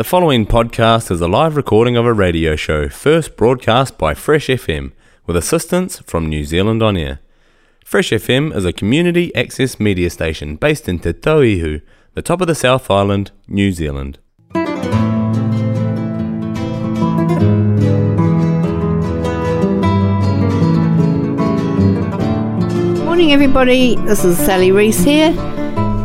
The following podcast is a live recording of a radio show first broadcast by Fresh FM with assistance from New Zealand On Air. Fresh FM is a community access media station based in Te Tauihu, the top of the South Island, New Zealand. Morning, everybody. This is Sally Reese here,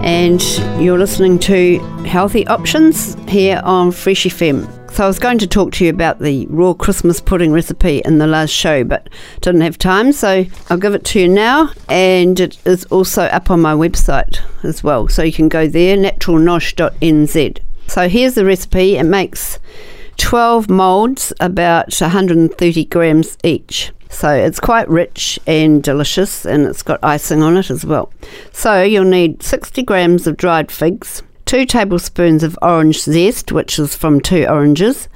and you're listening to Healthy Options here on Fresh FM. So, I was going to talk to you about the raw Christmas pudding recipe in the last show, but didn't have time, so I'll give it to you now. And it is also up on my website as well, so you can go there naturalnosh.nz. So, here's the recipe it makes 12 moulds, about 130 grams each. So it's quite rich and delicious, and it's got icing on it as well. So you'll need 60 grams of dried figs, 2 tablespoons of orange zest, which is from two oranges,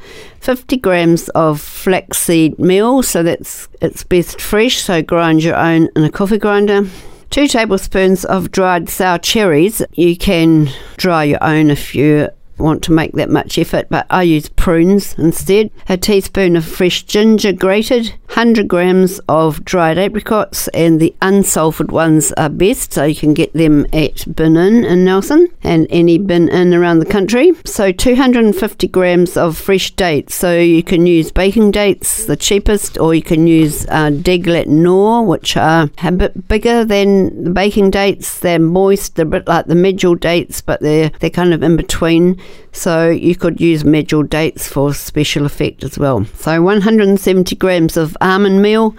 50 grams of flaxseed meal, so that's it's best fresh, so grind your own in a coffee grinder. 2 tablespoons of dried sour cherries. You can dry your own if you want to make that much effort, but I use prunes instead. A teaspoon of fresh ginger grated, 100 grams of dried apricots, and the unsulfured ones are best, so you can get them at Bin Inn in Nelson and any bin inn around the country. So 250 grams of fresh dates, so you can use baking dates, the cheapest, or you can use uh, Deglet Nor, which are a bit bigger than the baking dates. They're moist, they're a bit like the medjool dates, but they're they're kind of in between. So you could use medjool dates for special effect as well. So 170 grams of almond meal.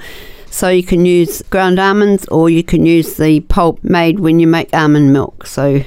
So you can use ground almonds or you can use the pulp made when you make almond milk. So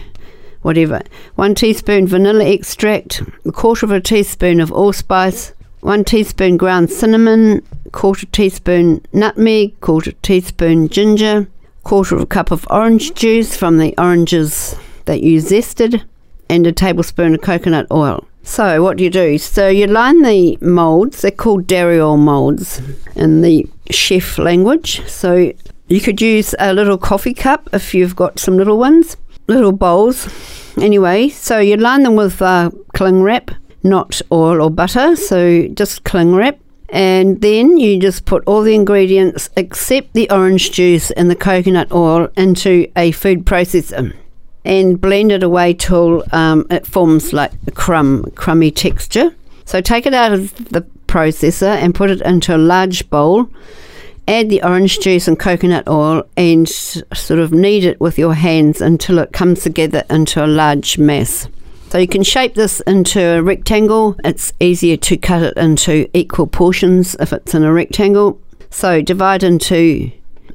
whatever. One teaspoon vanilla extract, a quarter of a teaspoon of allspice, one teaspoon ground cinnamon, quarter teaspoon nutmeg, quarter teaspoon ginger, quarter of a cup of orange juice from the oranges that you zested, and a tablespoon of coconut oil. So, what do you do? So, you line the moulds, they're called dariole moulds in the chef language. So, you could use a little coffee cup if you've got some little ones, little bowls. Anyway, so you line them with uh, cling wrap, not oil or butter, so just cling wrap. And then you just put all the ingredients except the orange juice and the coconut oil into a food processor and blend it away till um, it forms like a crumb, crummy texture. So take it out of the processor and put it into a large bowl. Add the orange juice and coconut oil and sort of knead it with your hands until it comes together into a large mass. So you can shape this into a rectangle. It's easier to cut it into equal portions if it's in a rectangle. So divide into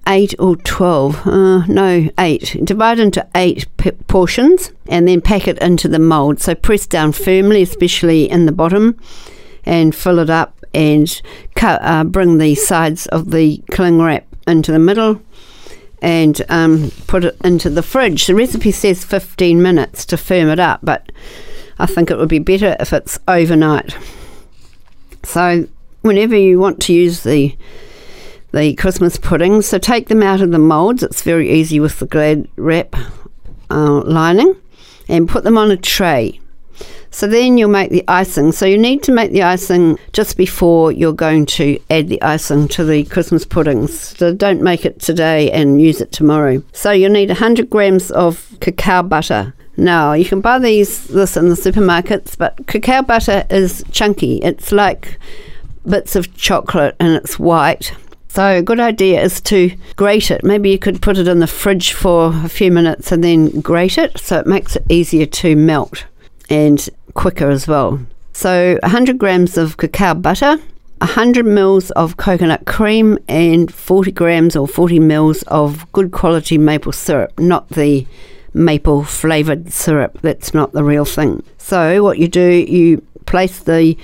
eight or 12, uh, no, eight. Divide into eight p- portions and then pack it into the mould. So press down firmly, especially in the bottom, and fill it up and uh, bring the sides of the cling wrap into the middle and um, put it into the fridge. The recipe says 15 minutes to firm it up, but I think it would be better if it's overnight. So, whenever you want to use the the Christmas puddings. So take them out of the moulds. It's very easy with the glad wrap uh, lining, and put them on a tray. So then you'll make the icing. So you need to make the icing just before you're going to add the icing to the Christmas puddings. So don't make it today and use it tomorrow. So you'll need 100 grams of cacao butter. Now you can buy these this in the supermarkets, but cacao butter is chunky. It's like bits of chocolate and it's white. So a good idea is to grate it. Maybe you could put it in the fridge for a few minutes and then grate it so it makes it easier to melt and quicker as well. So 100 grams of cacao butter, 100 mils of coconut cream and 40 grams or 40 mils of good quality maple syrup, not the maple flavored syrup. That's not the real thing. So what you do, you place the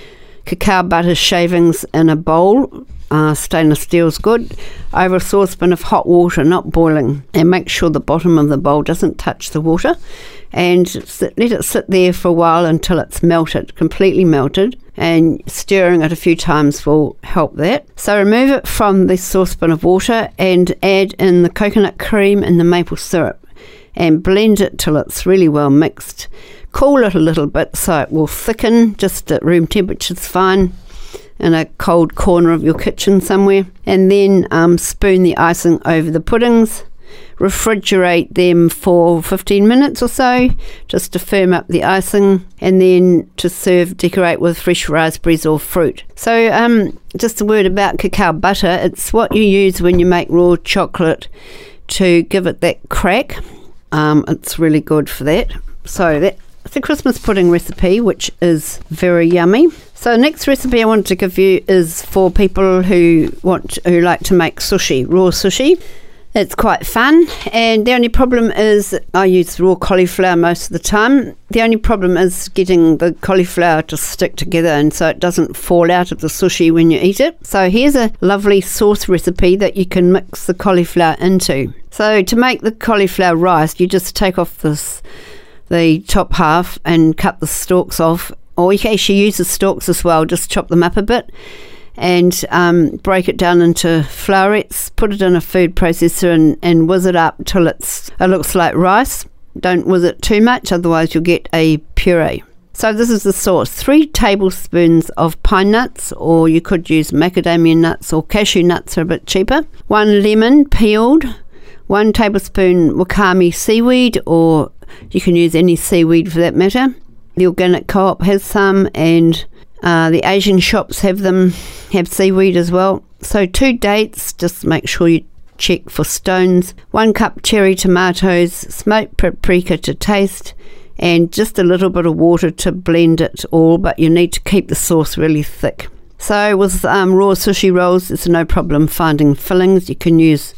cacao butter shavings in a bowl uh, stainless steel is good, over a saucepan of hot water, not boiling, and make sure the bottom of the bowl doesn't touch the water, and sit, let it sit there for a while until it's melted, completely melted, and stirring it a few times will help that. So remove it from the saucepan of water and add in the coconut cream and the maple syrup. and blend it till it's really well mixed. Cool it a little bit so it will thicken, just at room temperature is fine in a cold corner of your kitchen somewhere. And then um, spoon the icing over the puddings. Refrigerate them for 15 minutes or so just to firm up the icing and then to serve, decorate with fresh raspberries or fruit. So, um, just a word about cacao butter it's what you use when you make raw chocolate to give it that crack. Um, it's really good for that. So, that it's a Christmas pudding recipe, which is very yummy. So, next recipe I want to give you is for people who want who like to make sushi, raw sushi. It's quite fun, and the only problem is I use raw cauliflower most of the time. The only problem is getting the cauliflower to stick together and so it doesn't fall out of the sushi when you eat it. So, here's a lovely sauce recipe that you can mix the cauliflower into. So, to make the cauliflower rice, you just take off this the top half and cut the stalks off, or you can actually use the stalks as well, just chop them up a bit and um, break it down into flourets, put it in a food processor and, and whiz it up till it's, it looks like rice. Don't whiz it too much, otherwise you'll get a puree. So this is the sauce: three tablespoons of pine nuts, or you could use macadamia nuts or cashew nuts are a bit cheaper. One lemon peeled, one tablespoon wakame seaweed, or you can use any seaweed for that matter. The organic co-op has some, and uh, the Asian shops have them, have seaweed as well. So two dates, just make sure you check for stones. One cup cherry tomatoes, smoked paprika to taste, and just a little bit of water to blend it all. But you need to keep the sauce really thick. So with um, raw sushi rolls, it's no problem finding fillings. You can use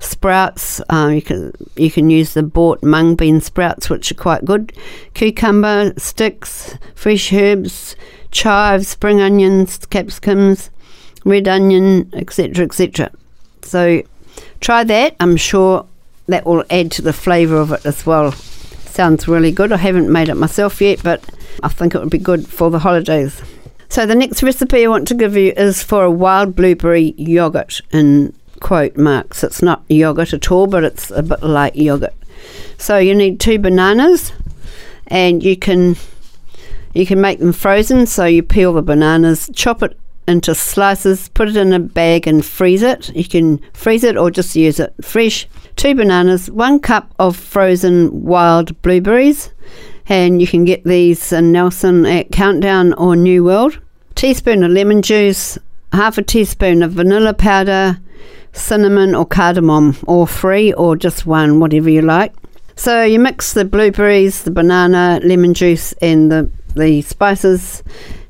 sprouts. Um, you can you can use the bought mung bean sprouts, which are quite good. Cucumber sticks, fresh herbs, chives, spring onions, capsicums, red onion, etc., etc. So try that. I'm sure that will add to the flavour of it as well. Sounds really good. I haven't made it myself yet, but I think it would be good for the holidays. So the next recipe I want to give you is for a wild blueberry yogurt in quote marks. It's not yogurt at all, but it's a bit like yogurt. So you need two bananas, and you can you can make them frozen. So you peel the bananas, chop it into slices, put it in a bag, and freeze it. You can freeze it or just use it fresh. Two bananas, one cup of frozen wild blueberries, and you can get these in Nelson at Countdown or New World. Teaspoon of lemon juice, half a teaspoon of vanilla powder, cinnamon or cardamom, or three, or just one, whatever you like. So you mix the blueberries, the banana, lemon juice, and the, the spices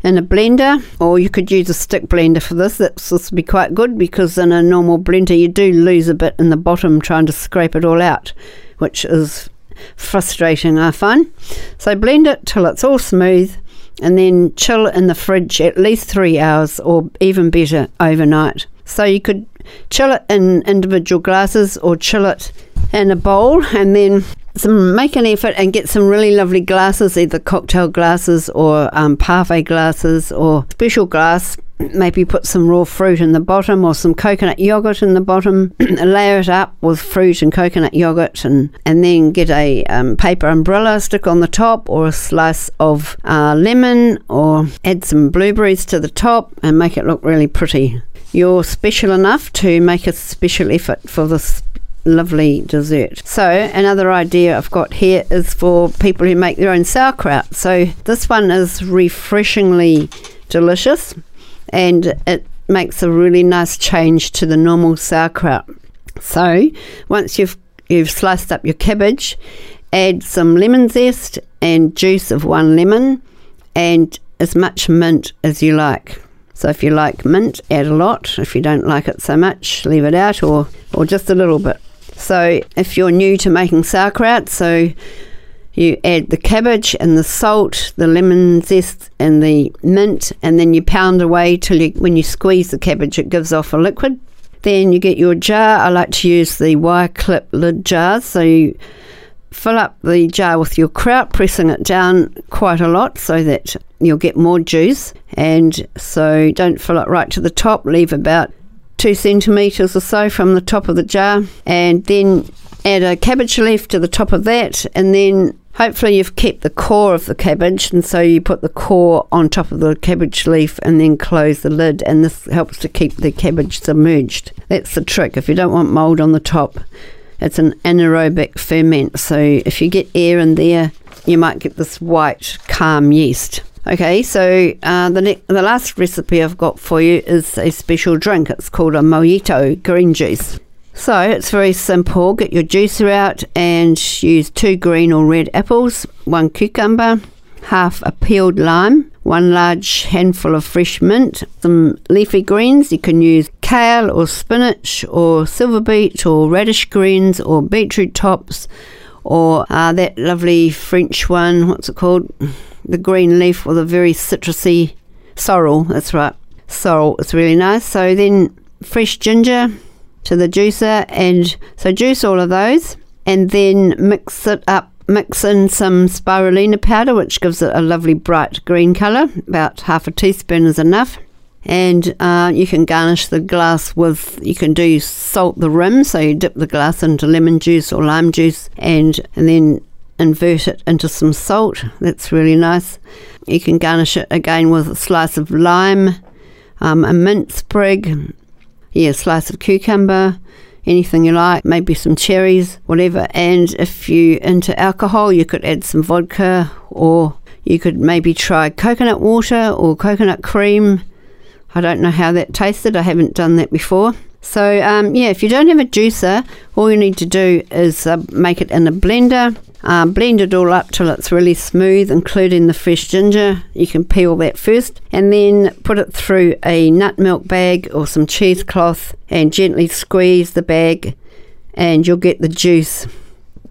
in a blender, or you could use a stick blender for this. That's this would be quite good because in a normal blender you do lose a bit in the bottom trying to scrape it all out, which is frustrating, I find. So blend it till it's all smooth and then chill in the fridge at least three hours or even better overnight. So you could chill it in individual glasses or chill it in a bowl and then some make an effort and get some really lovely glasses, either cocktail glasses or um, parfait glasses or special glass. Maybe put some raw fruit in the bottom or some coconut yogurt in the bottom. layer it up with fruit and coconut yogurt, and, and then get a um, paper umbrella, stick on the top, or a slice of uh, lemon, or add some blueberries to the top and make it look really pretty. You're special enough to make a special effort for this lovely dessert. So, another idea I've got here is for people who make their own sauerkraut. So, this one is refreshingly delicious and it makes a really nice change to the normal sauerkraut. So, once you've you've sliced up your cabbage, add some lemon zest and juice of one lemon and as much mint as you like. So if you like mint, add a lot. If you don't like it so much, leave it out or, or just a little bit. So if you're new to making sauerkraut, so you add the cabbage and the salt, the lemon zest and the mint, and then you pound away till you, when you squeeze the cabbage, it gives off a liquid. Then you get your jar. I like to use the wire clip lid jars. So you fill up the jar with your kraut, pressing it down quite a lot so that you'll get more juice. And so don't fill it right to the top, leave about two centimetres or so from the top of the jar. And then add a cabbage leaf to the top of that, and then hopefully you've kept the core of the cabbage, and so you put the core on top of the cabbage leaf and then close the lid, and this helps to keep the cabbage submerged. That's the trick. If you don't want mold on the top, it's an anaerobic ferment, so if you get air in there, you might get this white, kahm yeast. Okay, so uh, the ne- the last recipe I've got for you is a special drink. It's called a mojito green juice. So it's very simple. Get your juicer out and use two green or red apples, one cucumber, half a peeled lime, one large handful of fresh mint, some leafy greens. You can use kale or spinach or silver beet or radish greens or beetroot tops or uh, that lovely French one. What's it called? the green leaf with a very citrusy sorrel. That's right, sorrel. It's really nice. So then fresh ginger to the juicer, and so juice all of those, and then mix it up. Mix in some spirulina powder, which gives it a lovely bright green colour. About half a teaspoon is enough. And uh, you can garnish the glass with, you can do salt the rim, so you dip the glass into lemon juice or lime juice, and, and then invert it into some salt. That's really nice. You can garnish it again with a slice of lime, um, a mint sprig, yeah, a slice of cucumber, anything you like, maybe some cherries, whatever. And if you into alcohol, you could add some vodka, or you could maybe try coconut water or coconut cream. I don't know how that tasted. I haven't done that before. So um, yeah, if you don't have a juicer, all you need to do is uh, make it in a blender uh, blend it all up till it's really smooth, including the fresh ginger. You can peel that first, and then put it through a nut milk bag or some cheesecloth and gently squeeze the bag, and you'll get the juice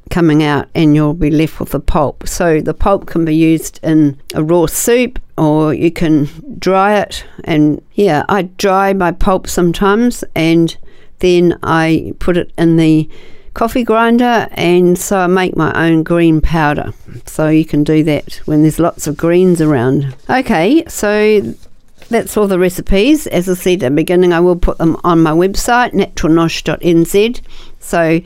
coming out and you'll be left with the pulp. So the pulp can be used in a raw soup or you can dry it. And yeah, I dry my pulp sometimes and then I put it in the coffee grinder, and so I make my own green powder. So you can do that when there's lots of greens around. Okay, so that's all the recipes. As I said at the beginning, I will put them on my website, naturalnosh.nz. So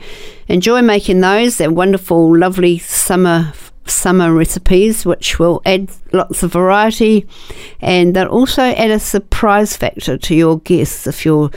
enjoy making those. They're wonderful, lovely summer summer recipes, which will add lots of variety, and they'll also add a surprise factor to your guests if you're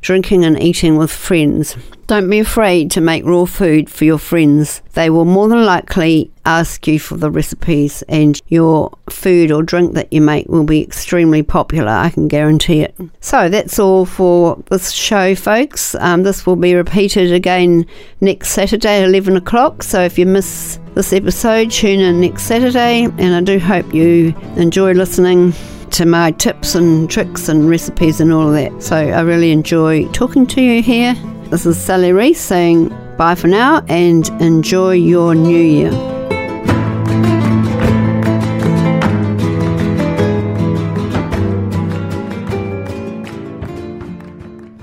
drinking and eating with friends. Don't be afraid to make raw food for your friends. They will more than likely ask you for the recipes, and your food or drink that you make will be extremely popular. I can guarantee it. So that's all for this show, folks. Um, this will be repeated again next Saturday at 11 o'clock. So if you miss this episode, tune in next Saturday, and I do hope you enjoy listening to my tips and tricks and recipes and all of that. So I really enjoy talking to you here. This is Sally Reese saying bye for now and enjoy your new year.